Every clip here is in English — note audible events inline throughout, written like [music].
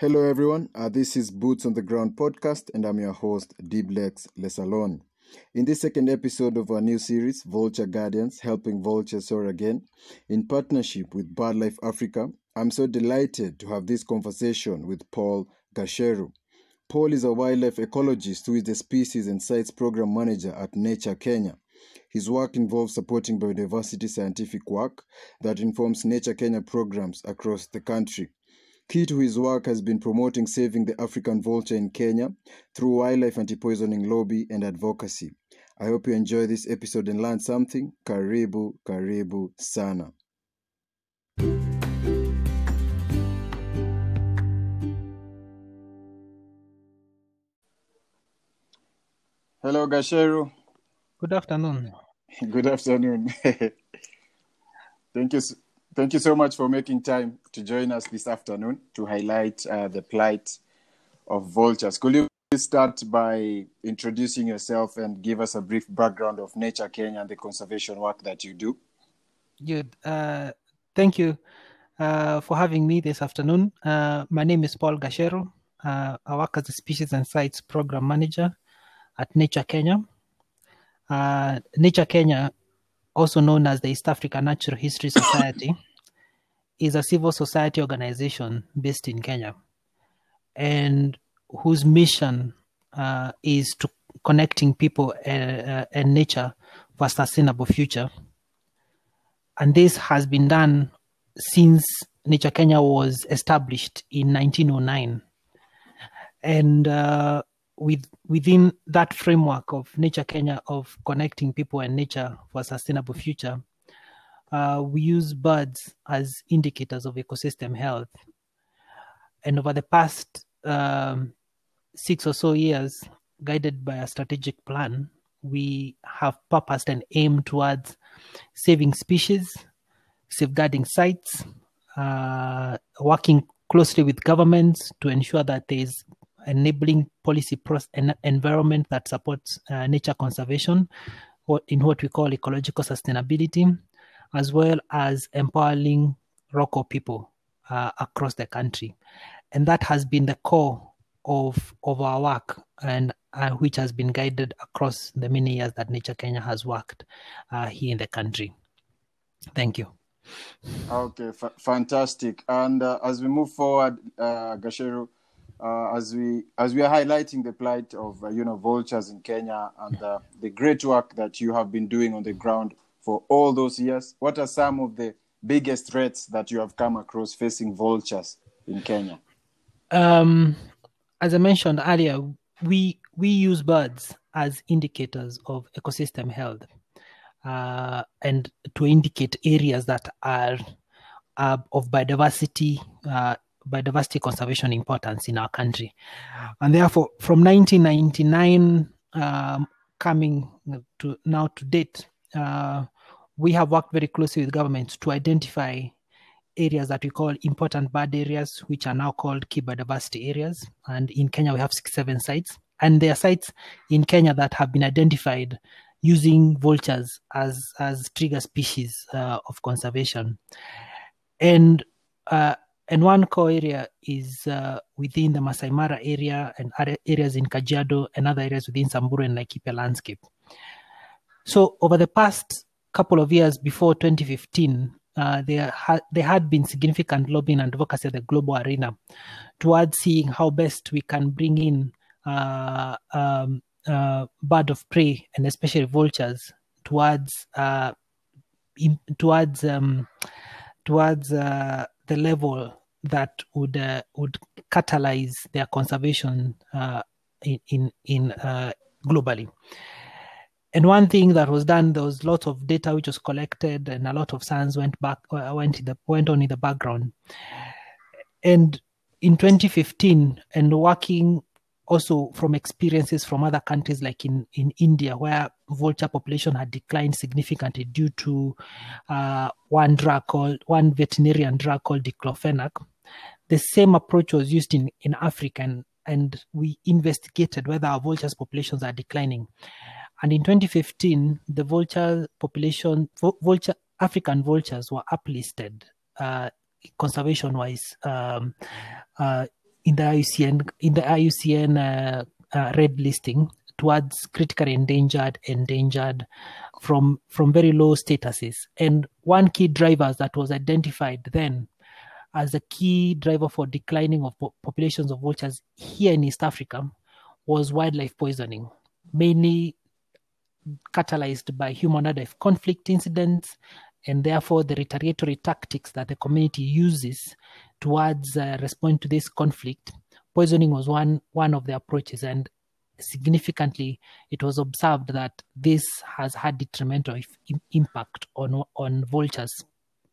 Hello, everyone. Uh, this is Boots on the Ground podcast, and I'm your host, Diblex Lesalon. In this second episode of our new series, Vulture Guardians Helping Vultures Soar Again, in partnership with BirdLife Africa, I'm so delighted to have this conversation with Paul Gacheru. Paul is a wildlife ecologist who is the Species and Sites Program Manager at Nature Kenya. His work involves supporting biodiversity scientific work that informs Nature Kenya programs across the country. Key to his work has been promoting saving the African vulture in Kenya through wildlife anti-poisoning lobby and advocacy. I hope you enjoy this episode and learn something. Karibu, karibu sana. Hello, Gacheru. Good afternoon. [laughs] Good afternoon. [laughs] thank you. Thank you so much for making time to join us this afternoon to highlight uh, the plight of vultures. Could you please start by introducing yourself and give us a brief background of Nature Kenya and the conservation work that you do? Good. Uh, thank you uh, for having me this afternoon. Uh, my name is Paul Gacheru. Uh, I work as a Species and Sites Program Manager at Nature Kenya. Uh, Nature Kenya, also known as the East Africa Natural History [coughs] Society, is a civil society organization based in Kenya and whose mission uh, is to connecting people uh, uh, and nature for a sustainable future. and this has been done since Nature Kenya was established in 1909. And uh, with, within that framework of Nature Kenya of connecting people and nature for a sustainable future, uh, we use birds as indicators of ecosystem health. And over the past um, six or so years, guided by a strategic plan, we have purposed and aimed towards saving species, safeguarding sites, uh, working closely with governments to ensure that there is enabling policy process environment that supports uh, nature conservation in what we call ecological sustainability, as well as empowering local people uh, across the country. And that has been the core of, of our work and uh, which has been guided across the many years that Nature Kenya has worked uh, here in the country. Thank you. Okay, fa- fantastic. And uh, as we move forward, uh, Gacheru, uh, as we as we are highlighting the plight of uh, you know vultures in Kenya and uh, the great work that you have been doing on the ground for all those years, what are some of the biggest threats that you have come across facing vultures in Kenya? Um, as I mentioned earlier, we we use birds as indicators of ecosystem health, uh, and to indicate areas that are of biodiversity uh, biodiversity conservation importance in our country, and therefore from 1999 um, coming to now to date, uh, we have worked very closely with governments to identify areas that we call important bird areas, which are now called key biodiversity areas. And in Kenya, we have 67 sites. And there are sites in Kenya that have been identified using vultures as, as trigger species uh, of conservation. And uh, and one core area is uh, within the Masai Mara area and other areas in Kajiado and other areas within Samburu and Laikipia landscape. So over the past couple of years before 2015, uh, there, ha- there had been significant lobbying and advocacy at the global arena towards seeing how best we can bring in uh, um, uh, bird of prey and especially vultures towards uh, in, towards um, towards uh, the level that would uh, would catalyze their conservation uh, in in, in uh, globally. And one thing that was done, there was lots of data which was collected, and a lot of science went back uh, went in the went on in the background. And in 2015, and working also from experiences from other countries like in, in India, where vulture population had declined significantly due to uh, one drug called one veterinarian drug called diclofenac. The same approach was used in, in Africa, and, and we investigated whether our vultures populations are declining. And in 2015, the vulture population, vulture African vultures were uplisted uh, conservation wise um, uh, in the IUCN in the IUCN uh, uh, red listing towards critically endangered, endangered from from very low statuses. And one key driver that was identified then as a key driver for declining of populations of vultures here in East Africa was wildlife poisoning, mainly catalyzed by human wildlife conflict incidents and therefore the retaliatory tactics that the community uses towards uh, responding to this conflict. Poisoning was one one of the approaches, and significantly, it was observed that this has had detrimental impact on on vultures,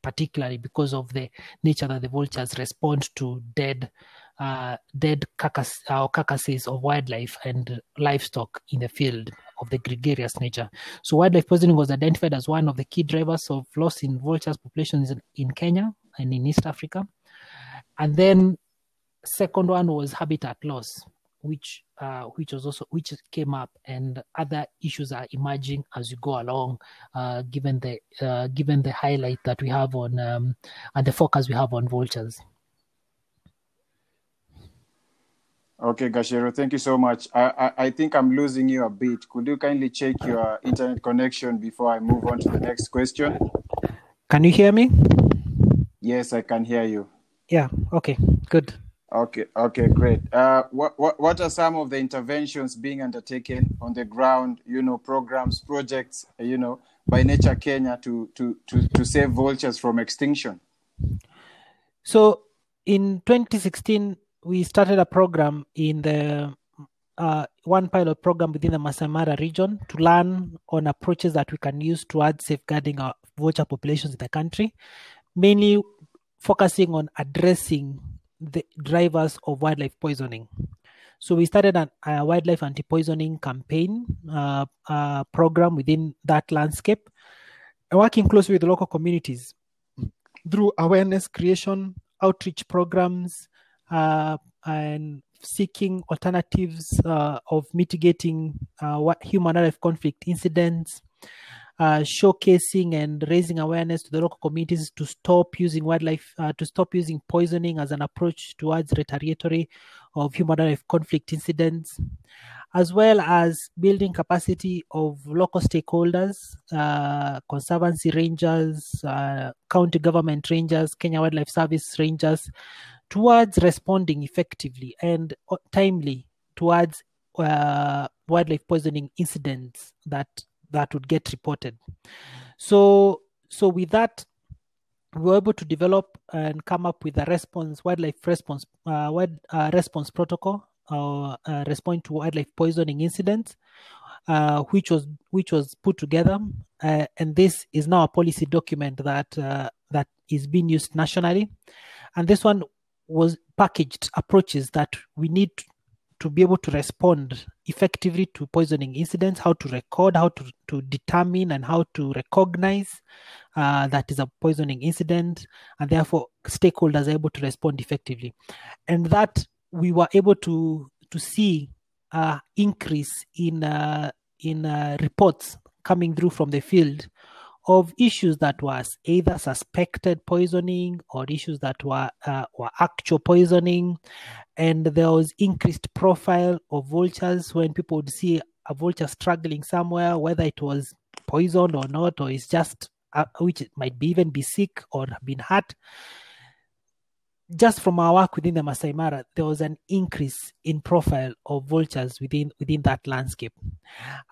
particularly because of the nature that the vultures respond to dead uh, dead carcass, uh, carcasses of wildlife and livestock in the field of the gregarious nature. So wildlife poisoning was identified as one of the key drivers of loss in vultures populations in, in Kenya and in East Africa. And then second one was habitat loss, which uh, which was also which came up, and other issues are emerging as you go along, uh, given the uh, given the highlight that we have on um, and the focus we have on vultures. Okay, Gacheru, thank you so much. I, I, I, think I'm losing you a bit. Could you kindly check your internet connection before I move on to the next question? Can you hear me? Yes, I can hear you. Yeah, okay, good. Okay, okay, great. Uh, what, what, what are some of the interventions being undertaken on the ground, you know, programs, projects, you know, by Nature Kenya to, to, to, to save vultures from extinction? So in 2016, we started a program in the uh, one pilot program within the Masai Mara region to learn on approaches that we can use towards safeguarding our vulture populations in the country, mainly focusing on addressing the drivers of wildlife poisoning. So we started a, wildlife anti-poisoning campaign uh, uh, program within that landscape, working closely with local communities through awareness creation, outreach programs, uh, and seeking alternatives uh, of mitigating uh, human wildlife conflict incidents, uh, showcasing and raising awareness to the local communities to stop using wildlife, uh, to stop using poisoning as an approach towards retaliatory of human wildlife conflict incidents, as well as building capacity of local stakeholders, uh, conservancy rangers, county government rangers, Kenya Wildlife Service rangers, towards responding effectively and uh, timely towards uh, wildlife poisoning incidents that that would get reported. So so with that, we were able to develop and come up with a response wildlife response uh, wild, uh, response protocol or uh, respond to wildlife poisoning incidents, uh, which was which was put together, uh, and this is now a policy document that uh, that is being used nationally, and this one was packaged approaches that we need to be able to respond effectively to poisoning incidents, how to record, how to, to determine, and how to recognize uh, that is a poisoning incident, and therefore stakeholders are able to respond effectively. And that we were able to to see uh, increase in uh, in uh, reports coming through from the field of issues that was either suspected poisoning or issues that were uh, were actual poisoning, and there was increased profile of vultures when people would see a vulture struggling somewhere, whether it was poisoned or not, or it's just uh, which might be even be sick or been hurt. Just from our work within the Masai Mara, there was an increase in profile of vultures within within that landscape,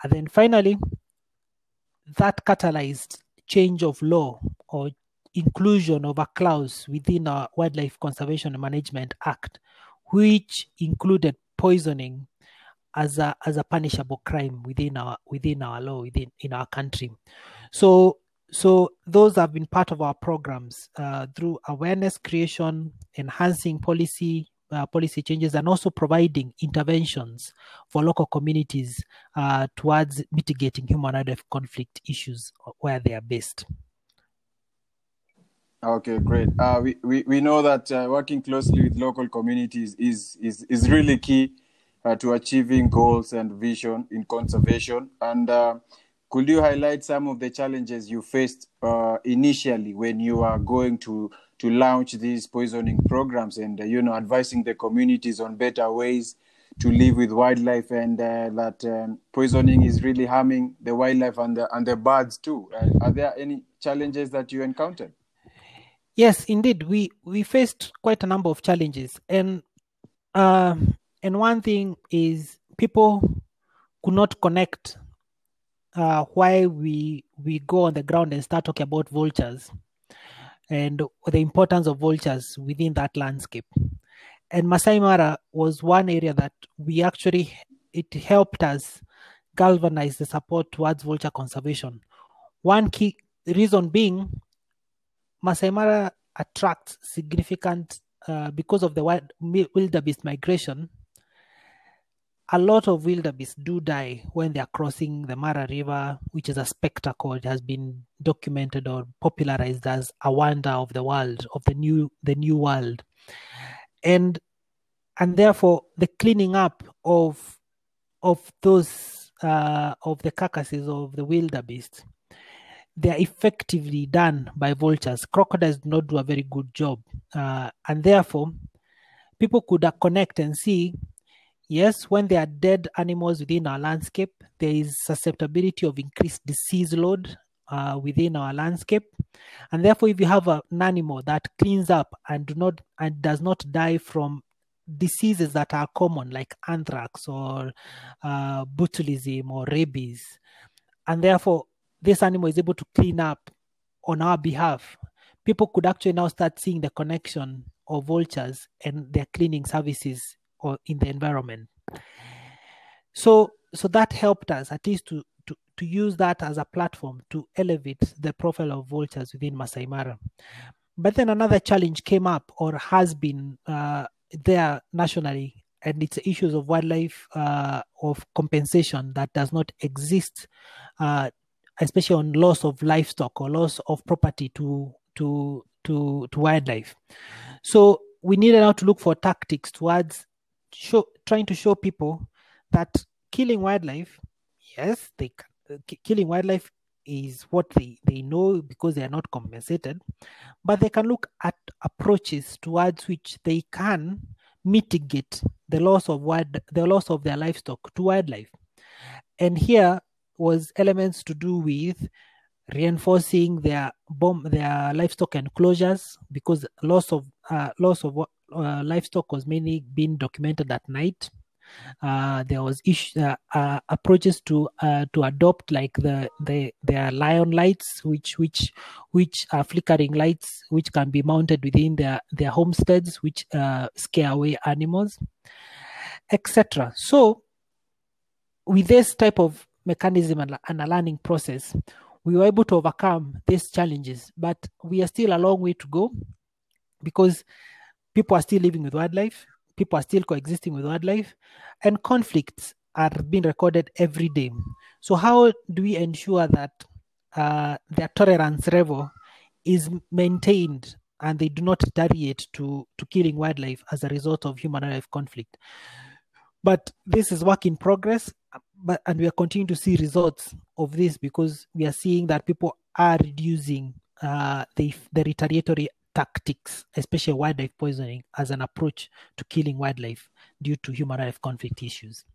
and then finally, that catalyzed change of law or inclusion of a clause within our Wildlife Conservation Management Act, which included poisoning as a as a punishable crime within our within our law within in our country. So so those have been part of our programs uh, through awareness creation, enhancing policy uh, policy changes and also providing interventions for local communities uh, towards mitigating human wildlife conflict issues where they are based. Okay, great. Uh, we, we, we know that uh, working closely with local communities is, is, is really key uh, to achieving goals and vision in conservation. And uh, could you highlight some of the challenges you faced initially when you are going to to launch these poisoning programs and uh, you know advising the communities on better ways to live with wildlife and uh, that um, poisoning is really harming the wildlife and the, and the birds too. Uh, are there any challenges that you encountered? Yes, indeed. We we faced quite a number of challenges, and uh, and one thing is people could not connect uh, why we we go on the ground and start talking about vultures and the importance of vultures within that landscape. And Masai Mara was one area that we actually it helped us galvanize the support towards vulture conservation. One key reason being Masai Mara attracts significant uh, because of the wild wildebeest migration a lot of wildebeest do die when they are crossing the Mara River, which is a spectacle. It has been documented or popularized as a wonder of the world, of the new the new world, and and therefore the cleaning up of of those uh, of the carcasses of the wildebeest, they are effectively done by vultures. Crocodiles do not do a very good job, uh, and therefore people could connect and see Yes, when there are dead animals within our landscape, there is susceptibility of increased disease load uh, within our landscape, and therefore, if you have a, an animal that cleans up and do not and does not die from diseases that are common, like anthrax or uh, botulism or rabies, and therefore this animal is able to clean up on our behalf, people could actually now start seeing the connection of vultures and their cleaning services in the environment. So so that helped us at least to, to, to use that as a platform to elevate the profile of vultures within Masai Mara. But then another challenge came up or has been uh, there nationally, and it's issues of wildlife uh, of compensation that does not exist, uh, especially on loss of livestock or loss of property to to to to wildlife. So we needed now to look for tactics towards show trying to show people that killing wildlife, yes, they uh, killing wildlife is what they, they know because they are not compensated, but they can look at approaches towards which they can mitigate the loss of wild, the loss of their livestock to wildlife. And here was elements to do with reinforcing their boma their livestock enclosures because loss of uh, loss of uh, livestock was mainly being documented at night. Uh, there was ish, uh, uh, approaches to uh, to adopt like the the their lion lights, which which which are flickering lights, which can be mounted within their their homesteads, which uh, scare away animals, etc. So, with this type of mechanism and, and a learning process, we were able to overcome these challenges, but we are still a long way to go because people are still living with wildlife, people are still coexisting with wildlife, and conflicts are being recorded every day. So, how do we ensure that uh, their tolerance level is maintained and they do not deteriorate to, to killing wildlife as a result of human wildlife conflict? But this is work in progress, but and we are continuing to see results of this because we are seeing that people are reducing uh, the the retaliatory tactics, especially wildlife poisoning, as an approach to killing wildlife due to human wildlife conflict issues.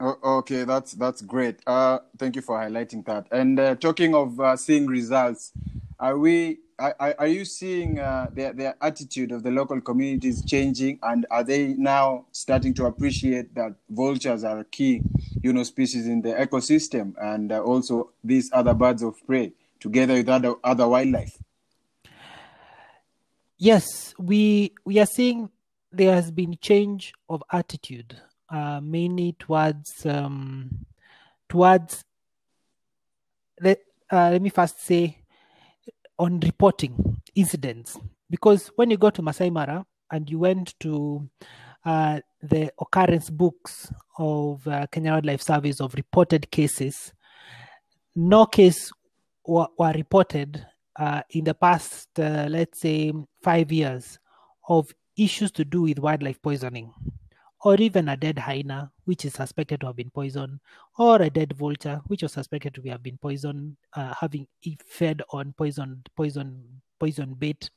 Okay, that's that's great. Uh, thank you for highlighting that. And uh, talking of uh, seeing results, are we? Are, are you seeing uh, their their attitude of the local communities changing, and are they now starting to appreciate that vultures are a key, you know, species in the ecosystem, and uh, also these other birds of prey together with other other wildlife? Yes, we we are seeing there has been change of attitude, uh, mainly towards um, towards. Let uh, let me first say on reporting incidents because when you go to Masai Mara and you went to uh, the occurrence books of uh, Kenya Wildlife Service of reported cases, no case were, were reported uh, in the past, uh, let's say, five years of issues to do with wildlife poisoning, or even a dead hyena, which is suspected to have been poisoned, or a dead vulture, which was suspected to have been poisoned, uh, having fed on poisoned, poison, poison bait.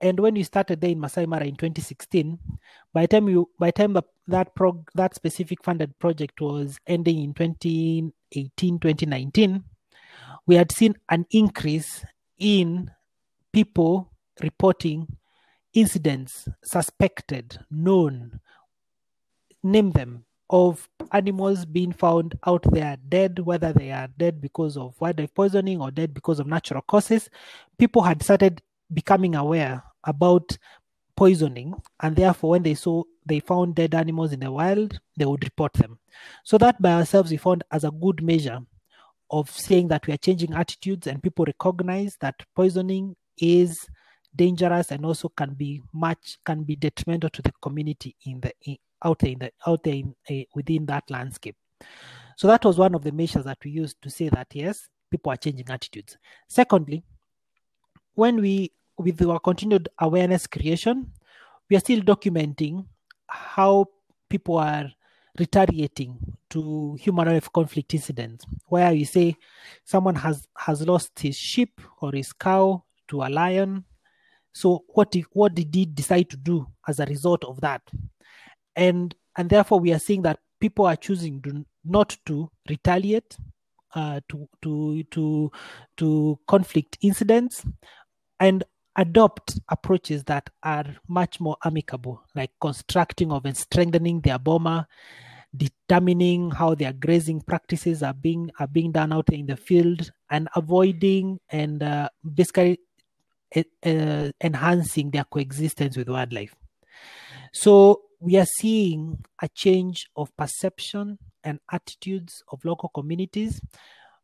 And when you started there in Masai Mara in 2016, by the time you by the time that prog, that specific funded project was ending in 2018 2019, we had seen an increase in people reporting incidents suspected, known, name them, of animals being found out there dead, whether they are dead because of wildlife poisoning or dead because of natural causes. People had started becoming aware about poisoning, and therefore, when they saw they found dead animals in the wild, they would report them. So that by ourselves we found as a good measure of saying that we are changing attitudes and people recognize that poisoning is dangerous and also can be much can be detrimental to the community in the in, out there in the out there in, uh, within that landscape. So that was one of the measures that we used to say that yes, people are changing attitudes. Secondly, when we with our continued awareness creation, we are still documenting how people are retaliating to human life conflict incidents where you say someone has has lost his sheep or his cow to a lion. So what if, what did he decide to do as a result of that? And and therefore we are seeing that people are choosing to, not to retaliate uh, to to to to conflict incidents. And adopt approaches that are much more amicable, like constructing of and strengthening their boma, determining how their grazing practices are being are being done out in the field, and avoiding and uh, basically uh, enhancing their coexistence with wildlife. So we are seeing a change of perception and attitudes of local communities,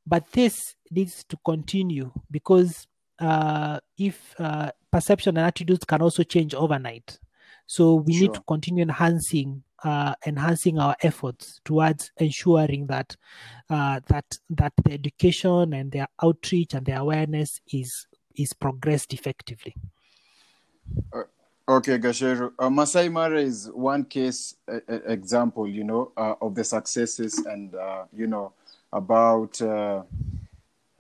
but this needs to continue because uh, if uh, perception and attitudes can also change overnight. So we sure. need to continue enhancing uh, enhancing our efforts towards ensuring that uh, that that the education and their outreach and their awareness is is progressed effectively. Uh, okay, Gacheru. Uh, Masai Mara is one case example, you know, of the successes and you know about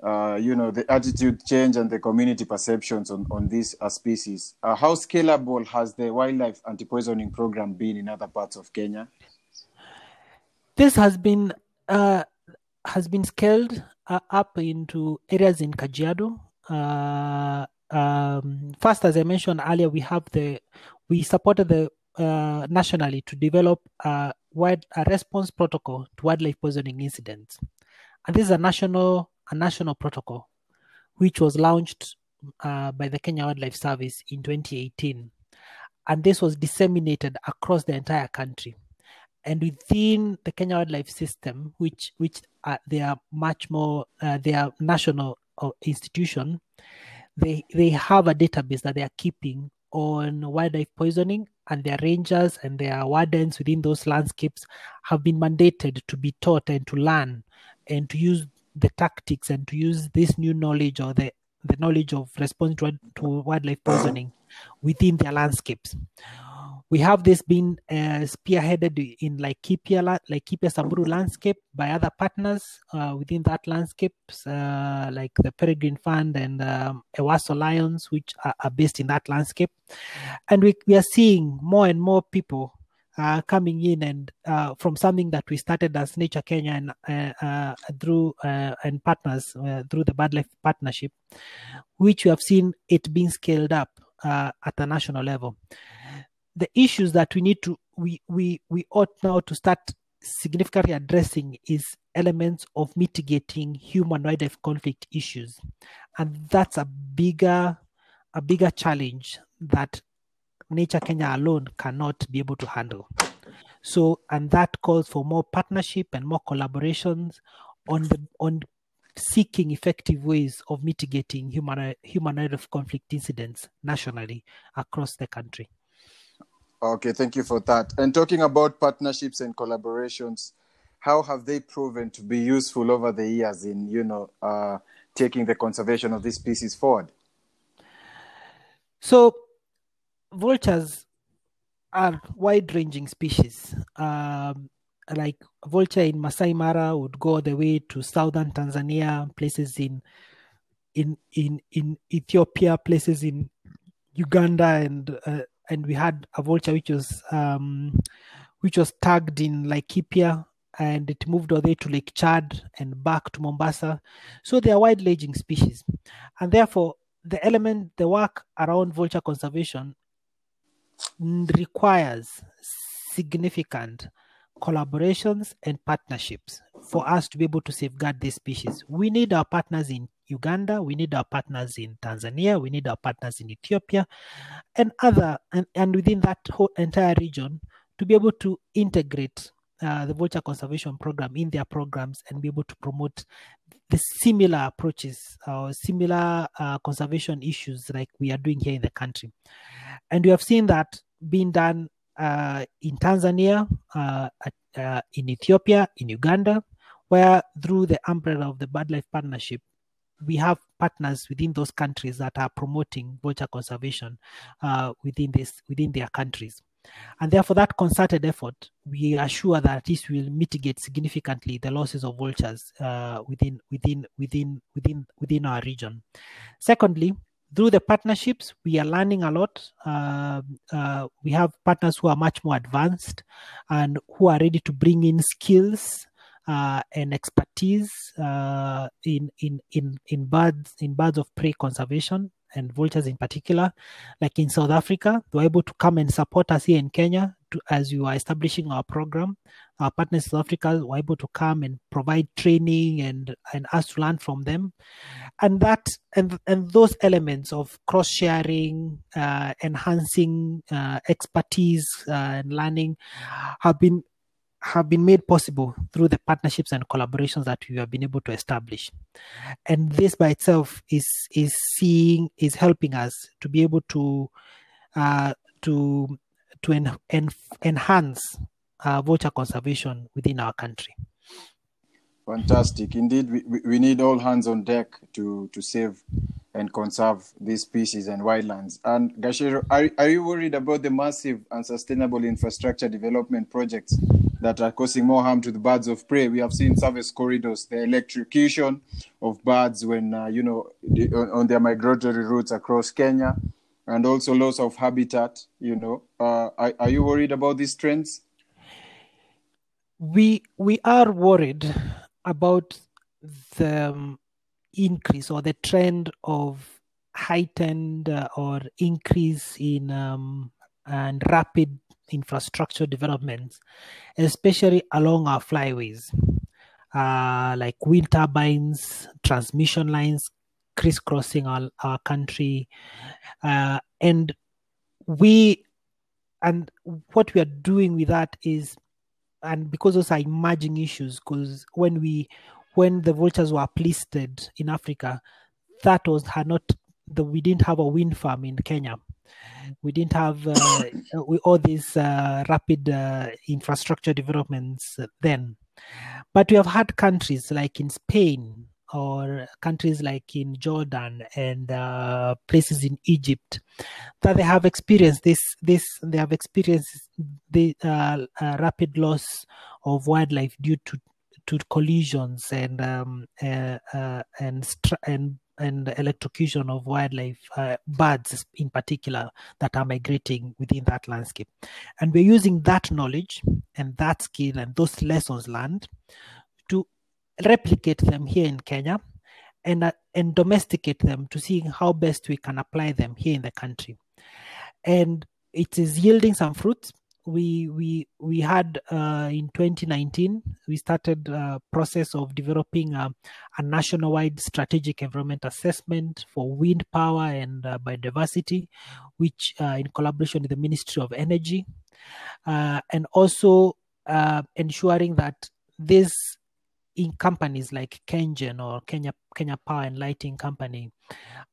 uh, you know, the attitude change and the community perceptions on, on these uh, species. Uh, how scalable has the wildlife anti-poisoning program been in other parts of Kenya? This has been uh, has been scaled uh, up into areas in Kajiado. Um, first, as I mentioned earlier, we have the we supported the nationally to develop a, wide, a response protocol to wildlife poisoning incidents, and this is a national a national protocol, which was launched uh, by the Kenya Wildlife Service in 2018. And this was disseminated across the entire country. And within the Kenya Wildlife System, which which uh, they are much more, uh, they are national uh, institution, they they have a database that they are keeping on wildlife poisoning and their rangers and their wardens within those landscapes have been mandated to be taught and to learn and to use the tactics and to use this new knowledge or the, the knowledge of response to, to wildlife poisoning within their landscapes. We have this been uh, spearheaded in Laikipia, Laikipia Samburu landscape by other partners uh, within that landscape, uh, like the Peregrine Fund and um, Ewaso Lions, which are, are, based in that landscape. And we, we are seeing more and more people uh, coming in and uh, from something that we started as Nature Kenya and uh, uh through uh, and partners uh, through the Birdlife Partnership, which we have seen it being scaled up at a national level. The issues that we need to we we we ought now to start significantly addressing is elements of mitigating human wildlife conflict issues, and that's a bigger a bigger challenge that Nature Kenya alone cannot be able to handle. So, and that calls for more partnership and more collaborations on the on seeking effective ways of mitigating human human of conflict incidents nationally across the country. Okay, thank you for that. And talking about partnerships and collaborations, how have they proven to be useful over the years in you know uh, taking the conservation of these species forward? So vultures are wide-ranging species. Um, like vulture in Masai Mara would go all the way to southern Tanzania, places in in in in Ethiopia, places in Uganda, and uh, and we had a vulture which was um, which was tagged in Laikipia and it moved all the way to Lake Chad and back to Mombasa. So they are wide ranging species. And therefore, the element, the work around vulture conservation requires significant collaborations and partnerships for us to be able to safeguard these species. We need our partners in Uganda, we need our partners in Tanzania, we need our partners in Ethiopia, and other and, and within that whole entire region to be able to integrate uh, the vulture conservation program in their programs and be able to promote the similar approaches or similar uh, conservation issues like we are doing here in the country. And we have seen that being done uh, in Tanzania, uh, uh, in Ethiopia, in Uganda, where through the umbrella of the BirdLife Partnership, we have partners within those countries that are promoting vulture conservation within this within their countries. And therefore, that concerted effort, we are sure that this will mitigate significantly the losses of vultures uh, within within within within within our region. Secondly, through the partnerships, we are learning a lot. Uh, uh, we have partners who are much more advanced and who are ready to bring in skills uh, and expertise uh, in in in in birds in birds of prey conservation and vultures in particular, like in South Africa, were able to come and support us here in Kenya to, as we were establishing our program. Our partners in South Africa were able to come and provide training and and us to learn from them, and that and and those elements of cross sharing, uh, enhancing uh, expertise uh, and learning have been have been made possible through the partnerships and collaborations that we have been able to establish. And this by itself is is seeing is helping us to be able to uh, to to en- en- enhance uh, vulture conservation within our country. Fantastic. Indeed we, we need all hands on deck to to save and conserve these species and wildlands. And Gacheru, are, are you worried about the massive and sustainable infrastructure development projects that are causing more harm to the birds of prey? We have seen service corridors, the electrocution of birds when, uh, you know, on, on, their migratory routes across Kenya, and also loss of habitat, you know. Uh, are, are you worried about these trends? We, we are worried about the um, increase or the trend of heightened uh, or increase in um, and rapid infrastructure developments, especially along our flyways, uh, like wind turbines, transmission lines crisscrossing our, our country. Uh, and we, and what we are doing with that is, and because those are emerging issues, because when we when the vultures were uplisted in Africa, that was had not the, we didn't have a wind farm in Kenya. We didn't have uh, we, all these uh, rapid uh, infrastructure developments then. But we have had countries like in Spain or countries like in Jordan and uh, places in Egypt that they have experienced this. This they have experienced the uh, uh, rapid loss of wildlife due to to collisions and um, uh, uh, and and and electrocution of wildlife, uh, birds in particular, that are migrating within that landscape. And we're using that knowledge and that skill and those lessons learned to replicate them here in Kenya and, uh, and domesticate them to see how best we can apply them here in the country. And it is yielding some fruits we we we had uh, in 2019 we started a process of developing a, a nationwide strategic environment assessment for wind power and uh, biodiversity which uh, in collaboration with the ministry of energy uh, and also uh, ensuring that these in companies like KenGen or Kenya Kenya Power and Lighting Company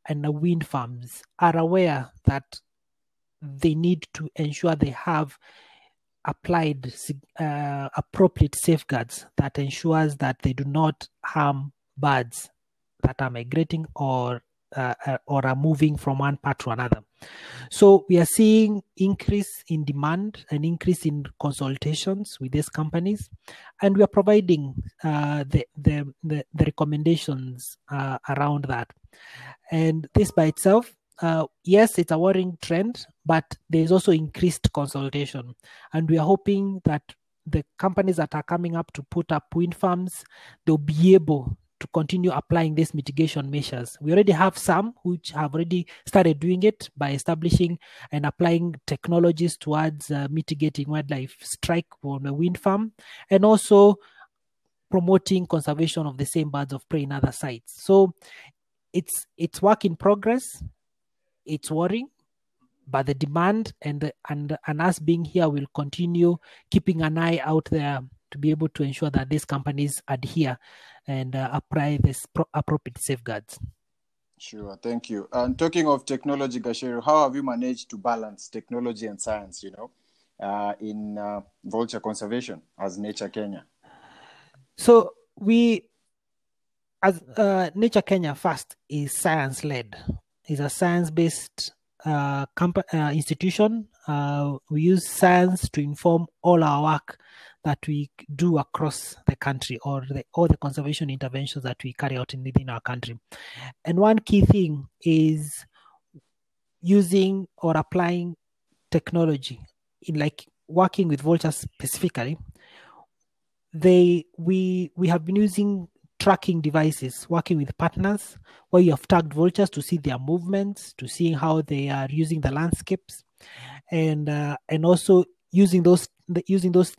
and the wind farms are aware that they need to ensure they have applied uh, appropriate safeguards that ensures that they do not harm birds that are migrating or uh, uh, or are moving from one part to another. So we are seeing increase in demand and increase in consultations with these companies, and we are providing uh, the, the, the the recommendations uh, around that. And this by itself, uh, yes, it's a worrying trend, but there is also increased consultation, and we are hoping that the companies that are coming up to put up wind farms, they'll be able to continue applying these mitigation measures. We already have some which have already started doing it by establishing and applying technologies towards uh, mitigating wildlife strike on a wind farm and also promoting conservation of the same birds of prey in other sites. So it's it's work in progress. It's worrying, but the demand and the, and and us being here will continue keeping an eye out there to be able to ensure that these companies adhere and uh, apply the pro- appropriate safeguards. Sure, thank you. And talking of technology, Gacheru, how have you managed to balance technology and science, you know, uh, in uh, vulture conservation as Nature Kenya? So we, as uh, Nature Kenya first is science led, is a science based uh, comp- uh, institution. Uh, we use science to inform all our work that we do across the country or the, all the conservation interventions that we carry out in, within our country. And one key thing is using or applying technology in like working with vultures specifically they we we have been using tracking devices working with partners where you have tagged vultures to see their movements to see how they are using the landscapes. And uh, and also using those using those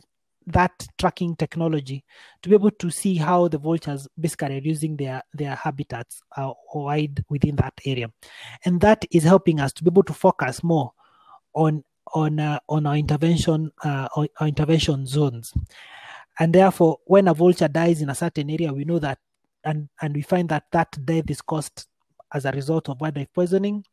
that tracking technology to be able to see how the vultures basically are using their their habitats uh, wide within that area. And that is helping us to be able to focus more on on uh, on our intervention uh, our intervention zones and therefore when a vulture dies in a certain area we know that and and we find that that death is caused as a result of wildlife poisoning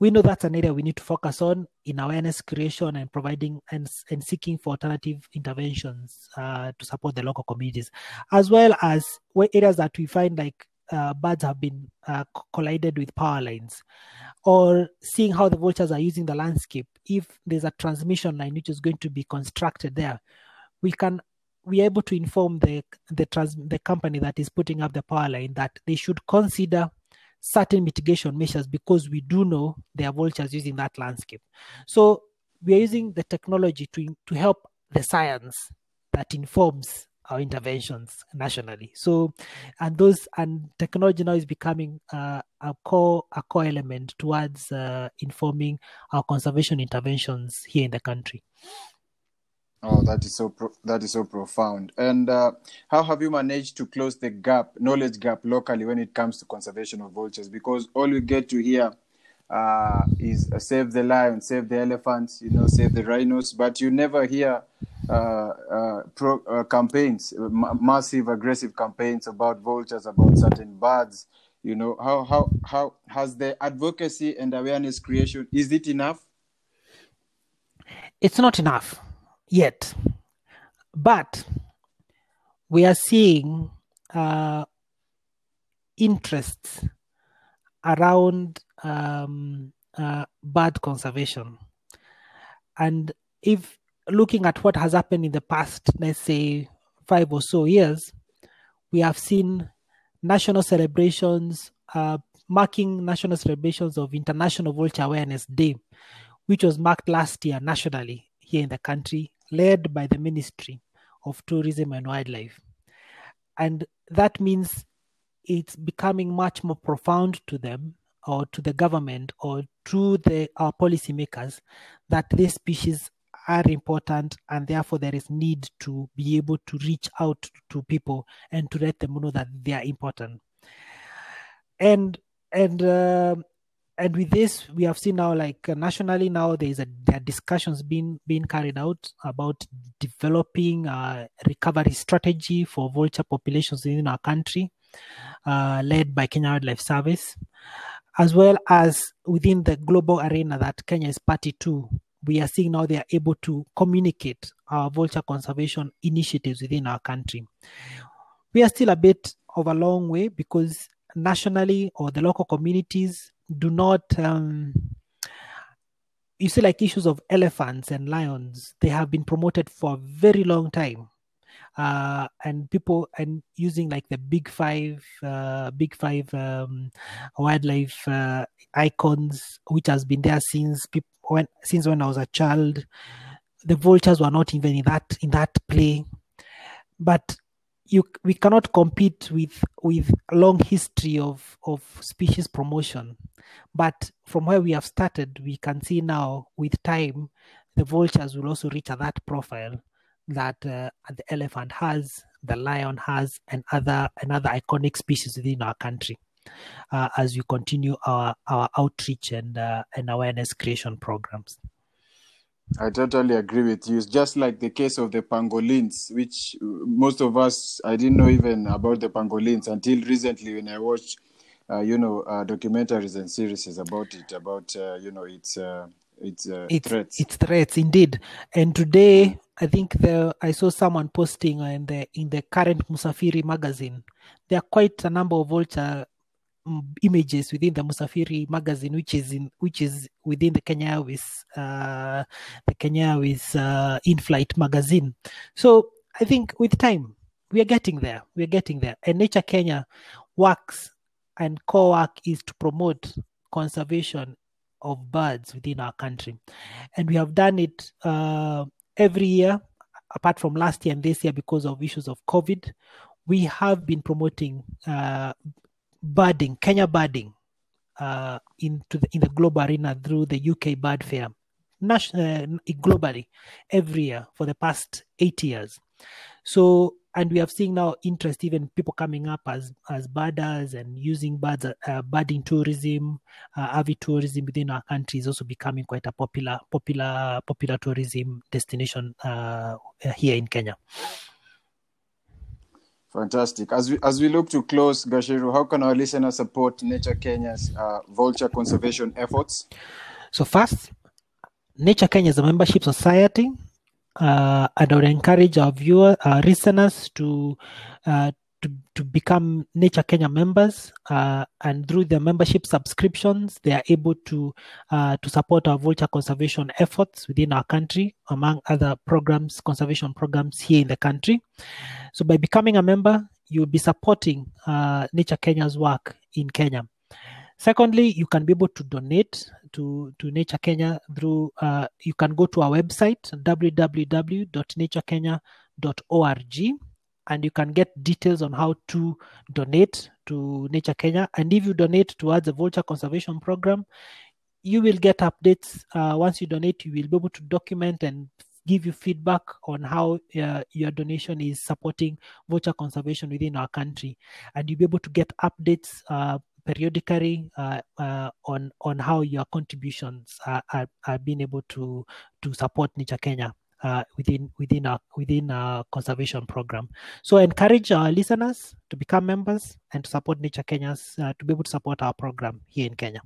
we know that's an area we need to focus on in awareness creation and providing and, and seeking for alternative interventions uh, to support the local communities, as well as areas that we find like uh, birds have been uh, collided with power lines, or seeing how the vultures are using the landscape. If there's a transmission line which is going to be constructed there, we can we are able to inform the the trans, the company that is putting up the power line that they should consider certain mitigation measures because we do know there are vultures using that landscape. So we are using the technology to, to help the science that informs our interventions nationally. So, and those and technology now is becoming uh, a core a core element towards uh, informing our conservation interventions here in the country. Oh, that is so pro- that is so profound. And uh, how have you managed to close the gap, knowledge gap locally when it comes to conservation of vultures? Because all we get to hear uh, is uh, save the lion, save the elephants, you know, save the rhinos, but you never hear uh, uh, pro- uh, campaigns, m- massive aggressive campaigns about vultures, about certain birds. You know, how how how has the advocacy and awareness creation? Is it enough? It's not enough yet. But we are seeing uh, interests around um, uh, bird conservation. And if looking at what has happened in the past, let's say five or so years, we have seen national celebrations, uh, marking national celebrations of International Vulture Awareness Day, which was marked last year nationally here in the country led by the Ministry of Tourism and Wildlife. And that means it's becoming much more profound to them or to the government or to the our policymakers that these species are important and therefore there is need to be able to reach out to people and to let them know that they are important and and uh, and with this we have seen now like uh, nationally now there is a there are discussions being being carried out about developing a recovery strategy for vulture populations in our country uh, led by kenya wildlife service as well as within the global arena that kenya is party to. We are seeing now they are able to communicate our vulture conservation initiatives within our country. We are still a bit of a long way because nationally or the local communities do not um, you see like issues of elephants and lions they have been promoted for a very long time. Uh, and people and using like the big five uh, big five um, wildlife uh, icons which has been there since people when since when i was a child the vultures were not even in that in that play. But you we cannot compete with with long history of of species promotion. But from where we have started we can see now with time the vultures will also reach that profile that uh, the elephant has the lion has and other another iconic species within our country uh, as we continue our our outreach and uh, and awareness creation programs I totally agree with you. It's just like the case of the pangolins, which most of us, I didn't know even about the pangolins until recently when I watched, uh, you know, uh, documentaries and series about it, about, uh, you know, its, uh, its, uh, it's, threats. It's threats, indeed. And today, I think the I saw someone posting in the in the current Musafiri magazine. There are quite a number of vulture images within the Musafiri magazine, which is in which is within the Kenya Airways, uh, the Kenya Airways uh, in-flight magazine. So I think with time we are getting there. We are getting there. And Nature Kenya works and core work is to promote conservation of birds within our country, and we have done it uh, every year. Apart from last year and this year, because of issues of COVID, we have been promoting uh, birding, Kenya birding, uh, into the, in the global arena through the UK Bird Fair, national, uh, globally, every year for the past eight years. So, and we have seen now interest, even people coming up as as birders and using birds, uh, birding tourism, uh, tourism within our country is also becoming quite a popular, popular, popular tourism destination uh, here in Kenya. Fantastic. As we as we look to close, Gacheru, how can our listeners support Nature Kenya's uh, vulture conservation efforts? So first, Nature Kenya is a membership society, uh, and I would encourage our viewers, our listeners to uh, to, to become Nature Kenya members, uh, and through their membership subscriptions, they are able to uh, to support our vulture conservation efforts within our country, among other programs, conservation programs here in the country. So, by becoming a member, you'll be supporting uh, Nature Kenya's work in Kenya. Secondly, you can be able to donate to, to Nature Kenya through, uh, you can go to our website, www.naturekenya.org and you can get details on how to donate to Nature Kenya. And if you donate towards the vulture conservation program, you will get updates. Uh, once you donate, you will be able to document and give you feedback on how uh, your donation is supporting vulture conservation within our country. And you'll be able to get updates uh, periodically uh, uh, on on how your contributions are, are, are being able to to support Nature Kenya uh, within within our within our conservation program. So I encourage our listeners to become members and to support Nature Kenya's uh, to be able to support our program here in Kenya.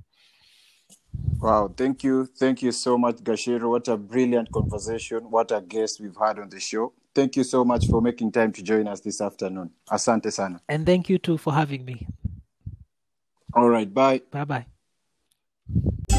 Wow, thank you. Thank you so much, Gacheru. What a brilliant conversation. What a guest we've had on the show. Thank you so much for making time to join us this afternoon. Asante sana. And thank you too for having me. All right, bye. Bye bye.